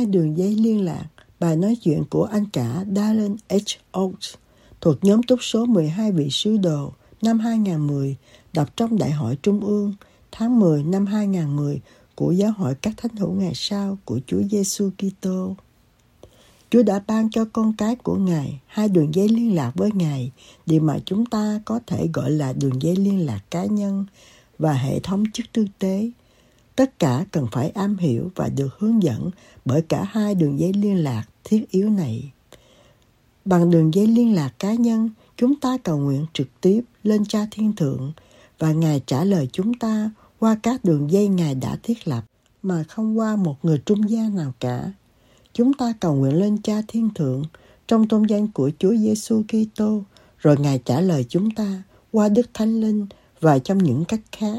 Hai đường dây liên lạc, bài nói chuyện của anh cả Darren H. Oates thuộc nhóm túc số 12 vị sứ đồ năm 2010 đọc trong Đại hội Trung ương tháng 10 năm 2010 của Giáo hội các thánh hữu ngày sau của Chúa Giêsu Kitô. Chúa đã ban cho con cái của Ngài hai đường dây liên lạc với Ngài, điều mà chúng ta có thể gọi là đường dây liên lạc cá nhân và hệ thống chức tư tế Tất cả cần phải am hiểu và được hướng dẫn bởi cả hai đường dây liên lạc thiết yếu này. Bằng đường dây liên lạc cá nhân, chúng ta cầu nguyện trực tiếp lên Cha Thiên Thượng và Ngài trả lời chúng ta qua các đường dây Ngài đã thiết lập mà không qua một người trung gian nào cả. Chúng ta cầu nguyện lên Cha Thiên Thượng trong tôn danh của Chúa Giêsu Kitô, rồi Ngài trả lời chúng ta qua Đức Thánh Linh và trong những cách khác.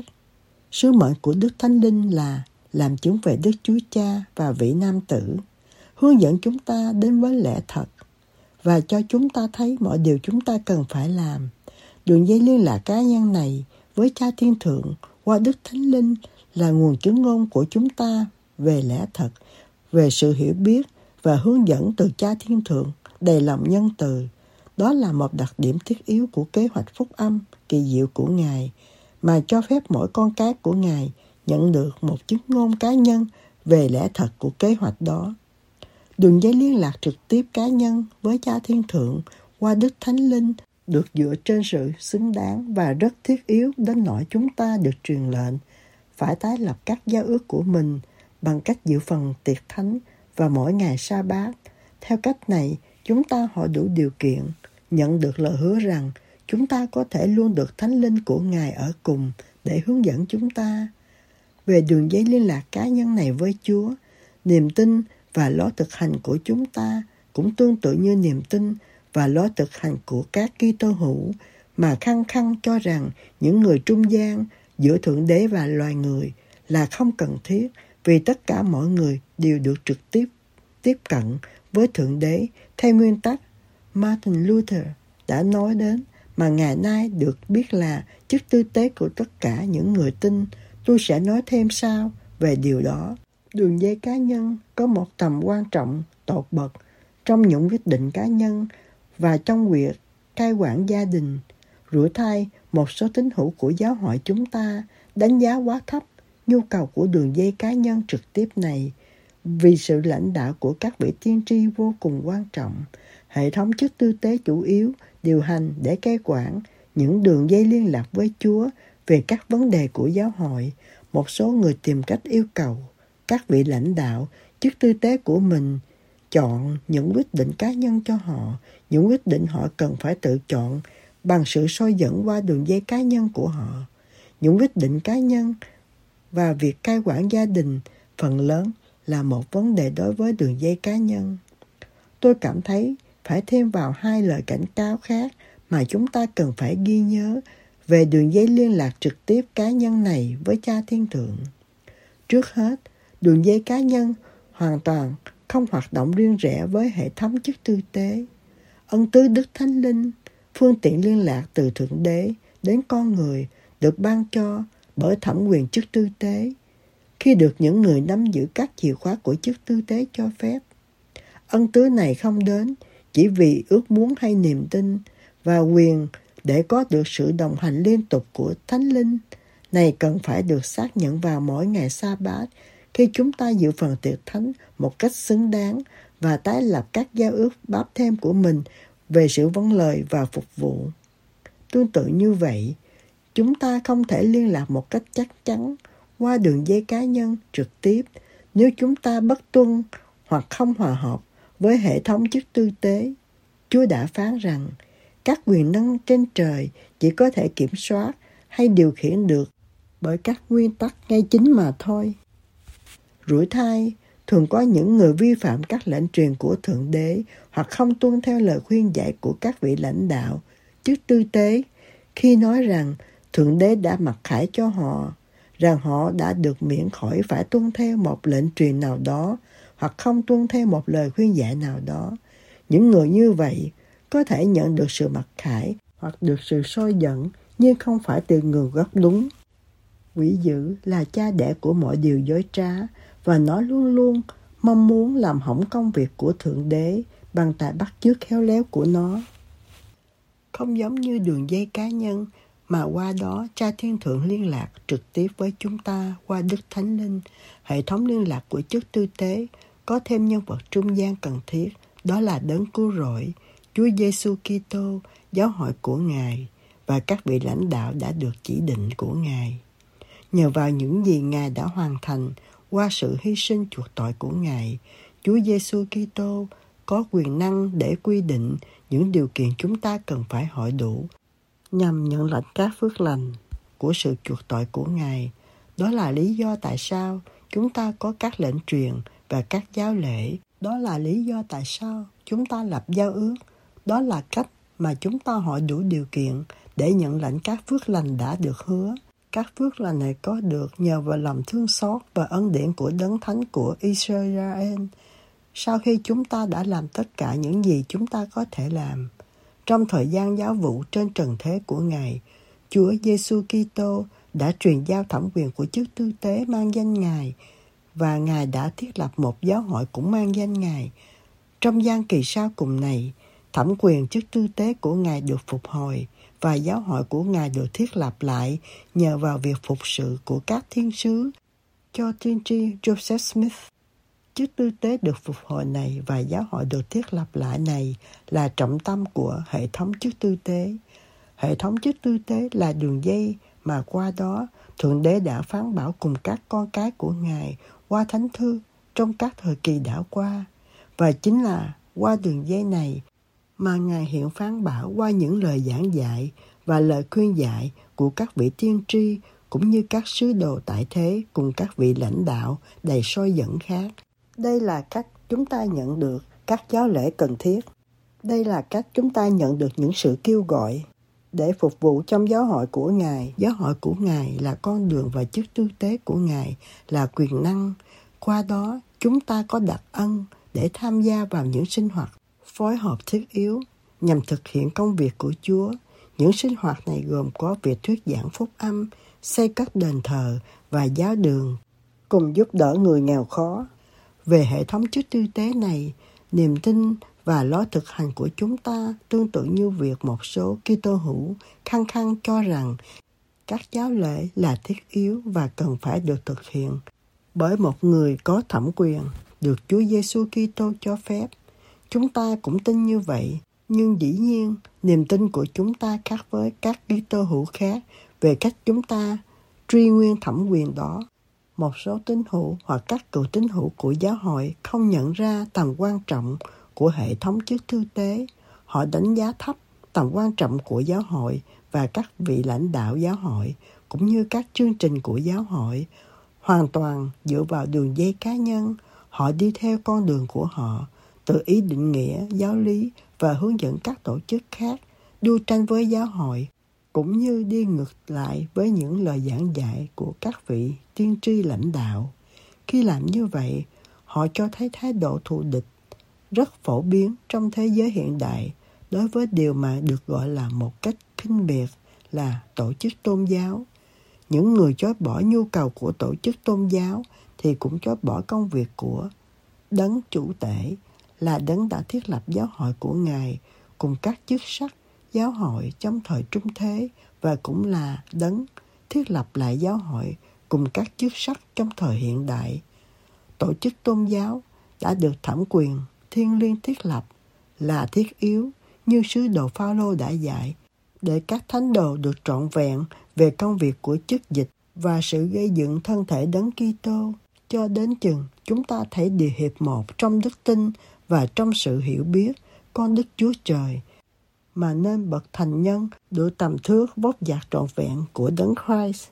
Sứ mệnh của Đức Thánh Linh là làm chứng về Đức Chúa Cha và vị nam tử, hướng dẫn chúng ta đến với lẽ thật và cho chúng ta thấy mọi điều chúng ta cần phải làm. Đường dây liên lạc cá nhân này với Cha Thiên Thượng qua Đức Thánh Linh là nguồn chứng ngôn của chúng ta về lẽ thật, về sự hiểu biết và hướng dẫn từ Cha Thiên Thượng đầy lòng nhân từ. Đó là một đặc điểm thiết yếu của kế hoạch phúc âm kỳ diệu của Ngài mà cho phép mỗi con cái của Ngài nhận được một chứng ngôn cá nhân về lẽ thật của kế hoạch đó. Đường dây liên lạc trực tiếp cá nhân với Cha Thiên Thượng qua Đức Thánh Linh được dựa trên sự xứng đáng và rất thiết yếu đến nỗi chúng ta được truyền lệnh phải tái lập các giao ước của mình bằng cách dự phần tiệc thánh và mỗi ngày sa bát. Theo cách này, chúng ta họ đủ điều kiện nhận được lời hứa rằng chúng ta có thể luôn được thánh linh của Ngài ở cùng để hướng dẫn chúng ta. Về đường dây liên lạc cá nhân này với Chúa, niềm tin và lối thực hành của chúng ta cũng tương tự như niềm tin và lối thực hành của các Kitô hữu mà khăng khăng cho rằng những người trung gian giữa Thượng Đế và loài người là không cần thiết vì tất cả mọi người đều được trực tiếp tiếp cận với Thượng Đế theo nguyên tắc Martin Luther đã nói đến mà ngày nay được biết là chức tư tế của tất cả những người tin. Tôi sẽ nói thêm sao về điều đó. Đường dây cá nhân có một tầm quan trọng tột bậc trong những quyết định cá nhân và trong việc cai quản gia đình. rửa thay, một số tín hữu của giáo hội chúng ta đánh giá quá thấp nhu cầu của đường dây cá nhân trực tiếp này vì sự lãnh đạo của các vị tiên tri vô cùng quan trọng. Hệ thống chức tư tế chủ yếu điều hành để cai quản những đường dây liên lạc với Chúa về các vấn đề của giáo hội. Một số người tìm cách yêu cầu các vị lãnh đạo chức tư tế của mình chọn những quyết định cá nhân cho họ, những quyết định họ cần phải tự chọn bằng sự soi dẫn qua đường dây cá nhân của họ. Những quyết định cá nhân và việc cai quản gia đình phần lớn là một vấn đề đối với đường dây cá nhân. Tôi cảm thấy phải thêm vào hai lời cảnh cáo khác mà chúng ta cần phải ghi nhớ về đường dây liên lạc trực tiếp cá nhân này với cha thiên thượng. Trước hết, đường dây cá nhân hoàn toàn không hoạt động riêng rẽ với hệ thống chức tư tế. Ân tứ Đức Thánh Linh, phương tiện liên lạc từ Thượng Đế đến con người được ban cho bởi thẩm quyền chức tư tế. Khi được những người nắm giữ các chìa khóa của chức tư tế cho phép, ân tứ này không đến chỉ vì ước muốn hay niềm tin và quyền để có được sự đồng hành liên tục của Thánh Linh này cần phải được xác nhận vào mỗi ngày sa bát khi chúng ta dự phần tiệc thánh một cách xứng đáng và tái lập các giao ước báp thêm của mình về sự vâng lời và phục vụ. Tương tự như vậy, chúng ta không thể liên lạc một cách chắc chắn qua đường dây cá nhân trực tiếp nếu chúng ta bất tuân hoặc không hòa hợp với hệ thống chức tư tế, Chúa đã phán rằng các quyền năng trên trời chỉ có thể kiểm soát hay điều khiển được bởi các nguyên tắc ngay chính mà thôi. Rủi thai thường có những người vi phạm các lệnh truyền của Thượng Đế hoặc không tuân theo lời khuyên dạy của các vị lãnh đạo, chức tư tế khi nói rằng Thượng Đế đã mặc khải cho họ, rằng họ đã được miễn khỏi phải tuân theo một lệnh truyền nào đó hoặc không tuân theo một lời khuyên dạy nào đó. Những người như vậy có thể nhận được sự mặc khải hoặc được sự soi dẫn nhưng không phải từ nguồn gốc đúng. Quỷ dữ là cha đẻ của mọi điều dối trá và nó luôn luôn mong muốn làm hỏng công việc của Thượng Đế bằng tài bắt chước khéo léo của nó. Không giống như đường dây cá nhân mà qua đó cha thiên thượng liên lạc trực tiếp với chúng ta qua Đức Thánh Linh, hệ thống liên lạc của chức tư tế có thêm nhân vật trung gian cần thiết, đó là đấng cứu rỗi, Chúa Giêsu Kitô, giáo hội của Ngài và các vị lãnh đạo đã được chỉ định của Ngài. Nhờ vào những gì Ngài đã hoàn thành qua sự hy sinh chuộc tội của Ngài, Chúa Giêsu Kitô có quyền năng để quy định những điều kiện chúng ta cần phải hỏi đủ nhằm nhận lãnh các phước lành của sự chuộc tội của Ngài. Đó là lý do tại sao chúng ta có các lệnh truyền và các giáo lễ. Đó là lý do tại sao chúng ta lập giao ước. Đó là cách mà chúng ta hỏi đủ điều kiện để nhận lãnh các phước lành đã được hứa. Các phước lành này có được nhờ vào lòng thương xót và ân điển của đấng thánh của Israel. Sau khi chúng ta đã làm tất cả những gì chúng ta có thể làm, trong thời gian giáo vụ trên trần thế của Ngài, Chúa Giêsu Kitô đã truyền giao thẩm quyền của chức tư tế mang danh Ngài và Ngài đã thiết lập một giáo hội cũng mang danh Ngài. Trong gian kỳ sau cùng này, thẩm quyền chức tư tế của Ngài được phục hồi và giáo hội của Ngài được thiết lập lại nhờ vào việc phục sự của các thiên sứ cho tiên tri Joseph Smith. Chức tư tế được phục hồi này và giáo hội được thiết lập lại này là trọng tâm của hệ thống chức tư tế. Hệ thống chức tư tế là đường dây mà qua đó Thượng Đế đã phán bảo cùng các con cái của Ngài qua Thánh Thư trong các thời kỳ đã qua. Và chính là qua đường dây này mà Ngài hiện phán bảo qua những lời giảng dạy và lời khuyên dạy của các vị tiên tri cũng như các sứ đồ tại thế cùng các vị lãnh đạo đầy soi dẫn khác. Đây là cách chúng ta nhận được các giáo lễ cần thiết. Đây là cách chúng ta nhận được những sự kêu gọi để phục vụ trong giáo hội của Ngài. Giáo hội của Ngài là con đường và chức tư tế của Ngài là quyền năng. Qua đó, chúng ta có đặc ân để tham gia vào những sinh hoạt phối hợp thiết yếu nhằm thực hiện công việc của Chúa. Những sinh hoạt này gồm có việc thuyết giảng phúc âm, xây các đền thờ và giáo đường, cùng giúp đỡ người nghèo khó, về hệ thống chức tư tế này, niềm tin và lối thực hành của chúng ta tương tự như việc một số Kitô hữu khăng khăng cho rằng các giáo lễ là thiết yếu và cần phải được thực hiện bởi một người có thẩm quyền được Chúa Giêsu Kitô cho phép. Chúng ta cũng tin như vậy, nhưng dĩ nhiên niềm tin của chúng ta khác với các Kitô hữu khác về cách chúng ta truy nguyên thẩm quyền đó một số tín hữu hoặc các cựu tín hữu của giáo hội không nhận ra tầm quan trọng của hệ thống chức thư tế. Họ đánh giá thấp tầm quan trọng của giáo hội và các vị lãnh đạo giáo hội cũng như các chương trình của giáo hội hoàn toàn dựa vào đường dây cá nhân họ đi theo con đường của họ tự ý định nghĩa giáo lý và hướng dẫn các tổ chức khác đua tranh với giáo hội cũng như đi ngược lại với những lời giảng dạy của các vị tiên tri lãnh đạo. Khi làm như vậy, họ cho thấy thái độ thù địch rất phổ biến trong thế giới hiện đại đối với điều mà được gọi là một cách khinh biệt là tổ chức tôn giáo. Những người chối bỏ nhu cầu của tổ chức tôn giáo thì cũng chối bỏ công việc của đấng chủ tể, là đấng đã thiết lập giáo hội của Ngài cùng các chức sắc giáo hội trong thời trung thế và cũng là đấng thiết lập lại giáo hội cùng các chức sắc trong thời hiện đại. Tổ chức tôn giáo đã được thẩm quyền thiên liêng thiết lập là thiết yếu như sứ đồ Phaolô đã dạy để các thánh đồ được trọn vẹn về công việc của chức dịch và sự gây dựng thân thể đấng Kitô cho đến chừng, chúng ta thấy điều hiệp một trong đức tin và trong sự hiểu biết con Đức Chúa Trời mà nên bậc thành nhân đủ tầm thước vóc dạc trọn vẹn của Đấng Christ.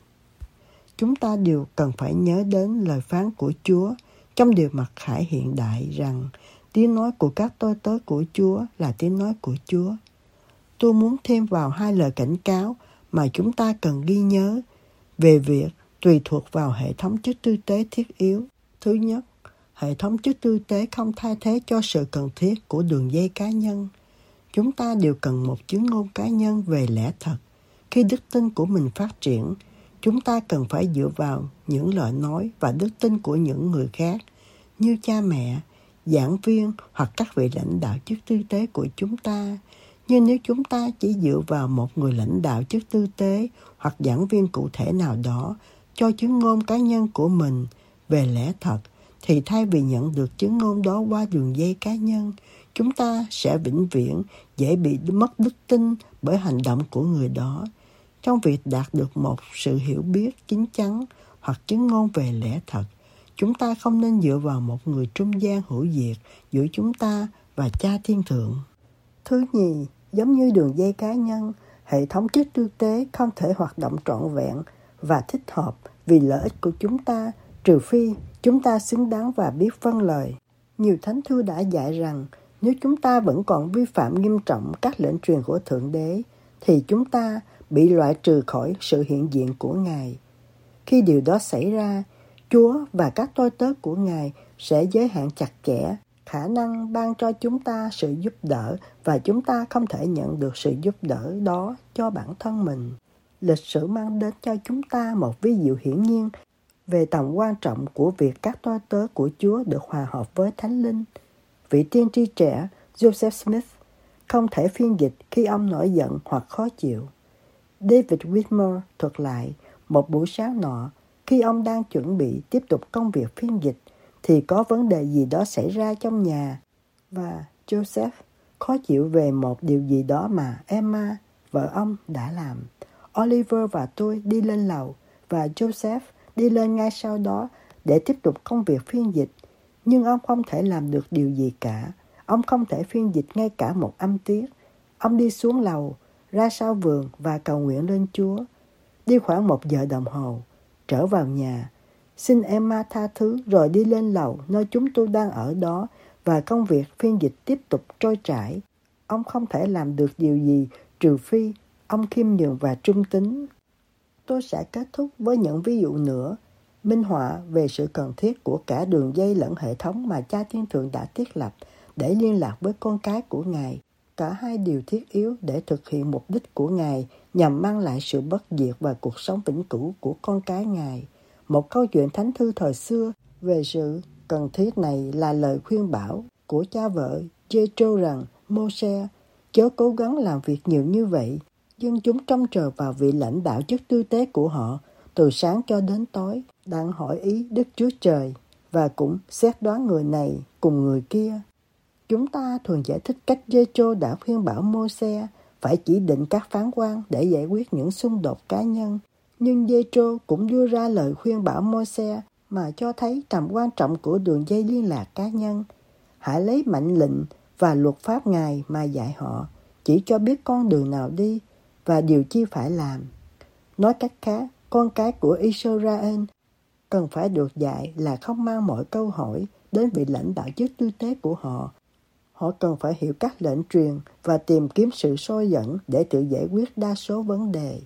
chúng ta đều cần phải nhớ đến lời phán của Chúa trong điều mặc khải hiện đại rằng tiếng nói của các tôi tớ của Chúa là tiếng nói của Chúa. Tôi muốn thêm vào hai lời cảnh cáo mà chúng ta cần ghi nhớ về việc tùy thuộc vào hệ thống chức tư tế thiết yếu. Thứ nhất, hệ thống chức tư tế không thay thế cho sự cần thiết của đường dây cá nhân. Chúng ta đều cần một chứng ngôn cá nhân về lẽ thật. Khi đức tin của mình phát triển, chúng ta cần phải dựa vào những lời nói và đức tin của những người khác như cha mẹ, giảng viên hoặc các vị lãnh đạo chức tư tế của chúng ta. Nhưng nếu chúng ta chỉ dựa vào một người lãnh đạo chức tư tế hoặc giảng viên cụ thể nào đó cho chứng ngôn cá nhân của mình về lẽ thật, thì thay vì nhận được chứng ngôn đó qua đường dây cá nhân, chúng ta sẽ vĩnh viễn dễ bị mất đức tin bởi hành động của người đó trong việc đạt được một sự hiểu biết chính chắn hoặc chứng ngôn về lẽ thật chúng ta không nên dựa vào một người trung gian hữu diệt giữa chúng ta và cha thiên thượng thứ nhì giống như đường dây cá nhân hệ thống chức tư tế không thể hoạt động trọn vẹn và thích hợp vì lợi ích của chúng ta trừ phi chúng ta xứng đáng và biết vâng lời nhiều thánh thư đã dạy rằng nếu chúng ta vẫn còn vi phạm nghiêm trọng các lệnh truyền của Thượng Đế, thì chúng ta bị loại trừ khỏi sự hiện diện của Ngài. Khi điều đó xảy ra, Chúa và các tôi tớ của Ngài sẽ giới hạn chặt chẽ khả năng ban cho chúng ta sự giúp đỡ và chúng ta không thể nhận được sự giúp đỡ đó cho bản thân mình. Lịch sử mang đến cho chúng ta một ví dụ hiển nhiên về tầm quan trọng của việc các tôi tớ của Chúa được hòa hợp với Thánh Linh – vị tiên tri trẻ Joseph Smith không thể phiên dịch khi ông nổi giận hoặc khó chịu. David Whitmore thuật lại một buổi sáng nọ khi ông đang chuẩn bị tiếp tục công việc phiên dịch thì có vấn đề gì đó xảy ra trong nhà và Joseph khó chịu về một điều gì đó mà Emma, vợ ông, đã làm. Oliver và tôi đi lên lầu và Joseph đi lên ngay sau đó để tiếp tục công việc phiên dịch nhưng ông không thể làm được điều gì cả. Ông không thể phiên dịch ngay cả một âm tiết. Ông đi xuống lầu, ra sau vườn và cầu nguyện lên Chúa. Đi khoảng một giờ đồng hồ, trở vào nhà. Xin Emma tha thứ rồi đi lên lầu nơi chúng tôi đang ở đó và công việc phiên dịch tiếp tục trôi chảy. Ông không thể làm được điều gì trừ phi ông khiêm nhường và trung tính. Tôi sẽ kết thúc với những ví dụ nữa, minh họa về sự cần thiết của cả đường dây lẫn hệ thống mà cha thiên thượng đã thiết lập để liên lạc với con cái của Ngài. Cả hai điều thiết yếu để thực hiện mục đích của Ngài nhằm mang lại sự bất diệt và cuộc sống vĩnh cửu của con cái Ngài. Một câu chuyện thánh thư thời xưa về sự cần thiết này là lời khuyên bảo của cha vợ Jethro rằng Moses chớ cố gắng làm việc nhiều như vậy. Dân chúng trông chờ vào vị lãnh đạo chức tư tế của họ, từ sáng cho đến tối, đang hỏi ý Đức Chúa Trời và cũng xét đoán người này cùng người kia. Chúng ta thường giải thích cách Jethro đã khuyên bảo Mô-xe phải chỉ định các phán quan để giải quyết những xung đột cá nhân. Nhưng Giê-trô cũng đưa ra lời khuyên bảo Môi-se mà cho thấy tầm quan trọng của đường dây liên lạc cá nhân. Hãy lấy mệnh lệnh và luật pháp Ngài mà dạy họ, chỉ cho biết con đường nào đi và điều chi phải làm. Nói cách khác, con cái của Israel cần phải được dạy là không mang mọi câu hỏi đến vị lãnh đạo chức tư tế của họ. Họ cần phải hiểu các lệnh truyền và tìm kiếm sự soi dẫn để tự giải quyết đa số vấn đề.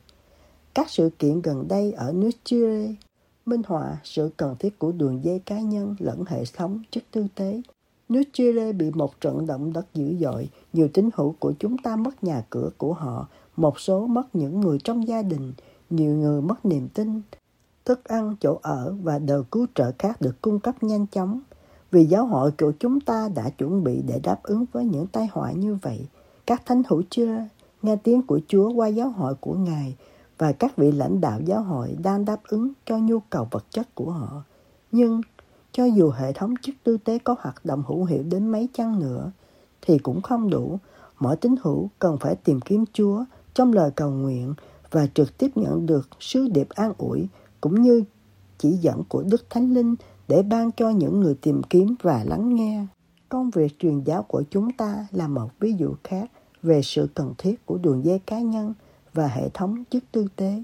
Các sự kiện gần đây ở nước Chile minh họa sự cần thiết của đường dây cá nhân lẫn hệ thống chức tư tế. Nước Chile bị một trận động đất dữ dội, nhiều tín hữu của chúng ta mất nhà cửa của họ, một số mất những người trong gia đình, nhiều người mất niềm tin, thức ăn, chỗ ở và đồ cứu trợ khác được cung cấp nhanh chóng. Vì giáo hội của chúng ta đã chuẩn bị để đáp ứng với những tai họa như vậy. Các thánh hữu chưa nghe tiếng của Chúa qua giáo hội của Ngài và các vị lãnh đạo giáo hội đang đáp ứng cho nhu cầu vật chất của họ. Nhưng cho dù hệ thống chức tư tế có hoạt động hữu hiệu đến mấy chăng nữa, thì cũng không đủ. Mỗi tín hữu cần phải tìm kiếm Chúa trong lời cầu nguyện và trực tiếp nhận được sứ điệp an ủi, cũng như chỉ dẫn của Đức Thánh Linh để ban cho những người tìm kiếm và lắng nghe. Công việc truyền giáo của chúng ta là một ví dụ khác về sự cần thiết của đường dây cá nhân và hệ thống chức tư tế.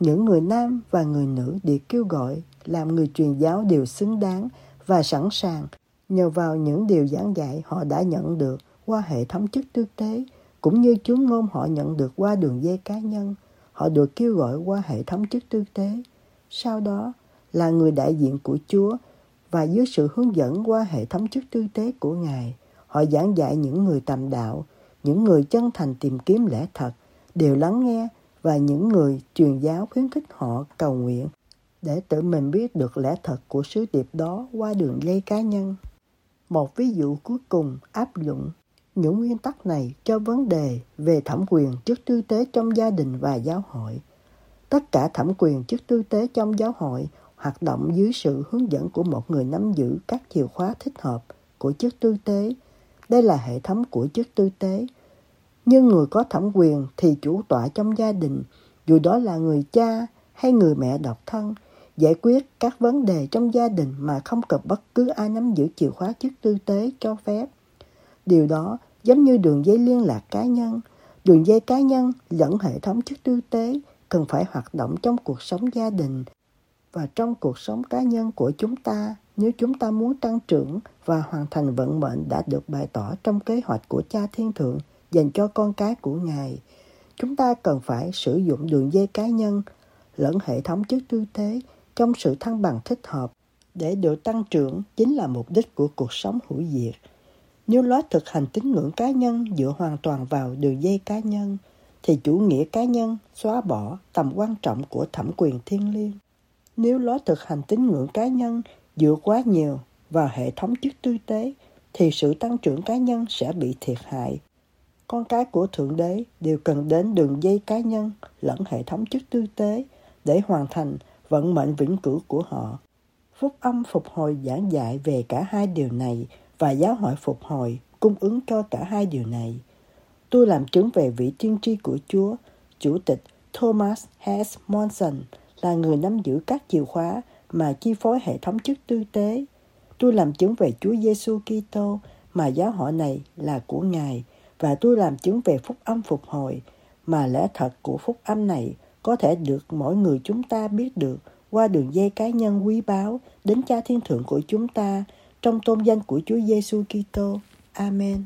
những người nam và người nữ được kêu gọi làm người truyền giáo đều xứng đáng và sẵn sàng nhờ vào những điều giảng dạy họ đã nhận được qua hệ thống chức tư tế, cũng như chúng ngôn họ nhận được qua đường dây cá nhân họ được kêu gọi qua hệ thống chức tư tế sau đó là người đại diện của chúa và dưới sự hướng dẫn qua hệ thống chức tư tế của ngài, họ giảng dạy những người tầm đạo, những người chân thành tìm kiếm lẽ thật, đều lắng nghe và những người truyền giáo khuyến khích họ cầu nguyện để tự mình biết được lẽ thật của sứ điệp đó qua đường dây cá nhân. Một ví dụ cuối cùng áp dụng những nguyên tắc này cho vấn đề về thẩm quyền chức tư tế trong gia đình và giáo hội. Tất cả thẩm quyền chức tư tế trong giáo hội hoạt động dưới sự hướng dẫn của một người nắm giữ các chìa khóa thích hợp của chức tư tế. Đây là hệ thống của chức tư tế. Nhưng người có thẩm quyền thì chủ tọa trong gia đình, dù đó là người cha hay người mẹ độc thân, giải quyết các vấn đề trong gia đình mà không cần bất cứ ai nắm giữ chìa khóa chức tư tế cho phép. Điều đó giống như đường dây liên lạc cá nhân. Đường dây cá nhân lẫn hệ thống chức tư tế cần phải hoạt động trong cuộc sống gia đình và trong cuộc sống cá nhân của chúng ta nếu chúng ta muốn tăng trưởng và hoàn thành vận mệnh đã được bày tỏ trong kế hoạch của cha thiên thượng dành cho con cái của Ngài. Chúng ta cần phải sử dụng đường dây cá nhân lẫn hệ thống chức tư thế trong sự thăng bằng thích hợp để được tăng trưởng chính là mục đích của cuộc sống hữu diệt. Nếu lối thực hành tín ngưỡng cá nhân dựa hoàn toàn vào đường dây cá nhân, thì chủ nghĩa cá nhân xóa bỏ tầm quan trọng của thẩm quyền thiên liêng. Nếu lối thực hành tín ngưỡng cá nhân dựa quá nhiều vào hệ thống chức tư tế, thì sự tăng trưởng cá nhân sẽ bị thiệt hại. Con cái của Thượng Đế đều cần đến đường dây cá nhân lẫn hệ thống chức tư tế để hoàn thành vận mệnh vĩnh cửu của họ. Phúc âm phục hồi giảng dạy về cả hai điều này và giáo hội phục hồi cung ứng cho cả hai điều này. Tôi làm chứng về vị tiên tri của Chúa, Chủ tịch Thomas hess Monson là người nắm giữ các chìa khóa mà chi phối hệ thống chức tư tế. Tôi làm chứng về Chúa Giêsu Kitô, mà giáo hội này là của Ngài, và tôi làm chứng về phúc âm phục hồi, mà lẽ thật của phúc âm này có thể được mỗi người chúng ta biết được qua đường dây cá nhân quý báu đến cha thiên thượng của chúng ta trong tôn danh của Chúa Giêsu Kitô. Amen.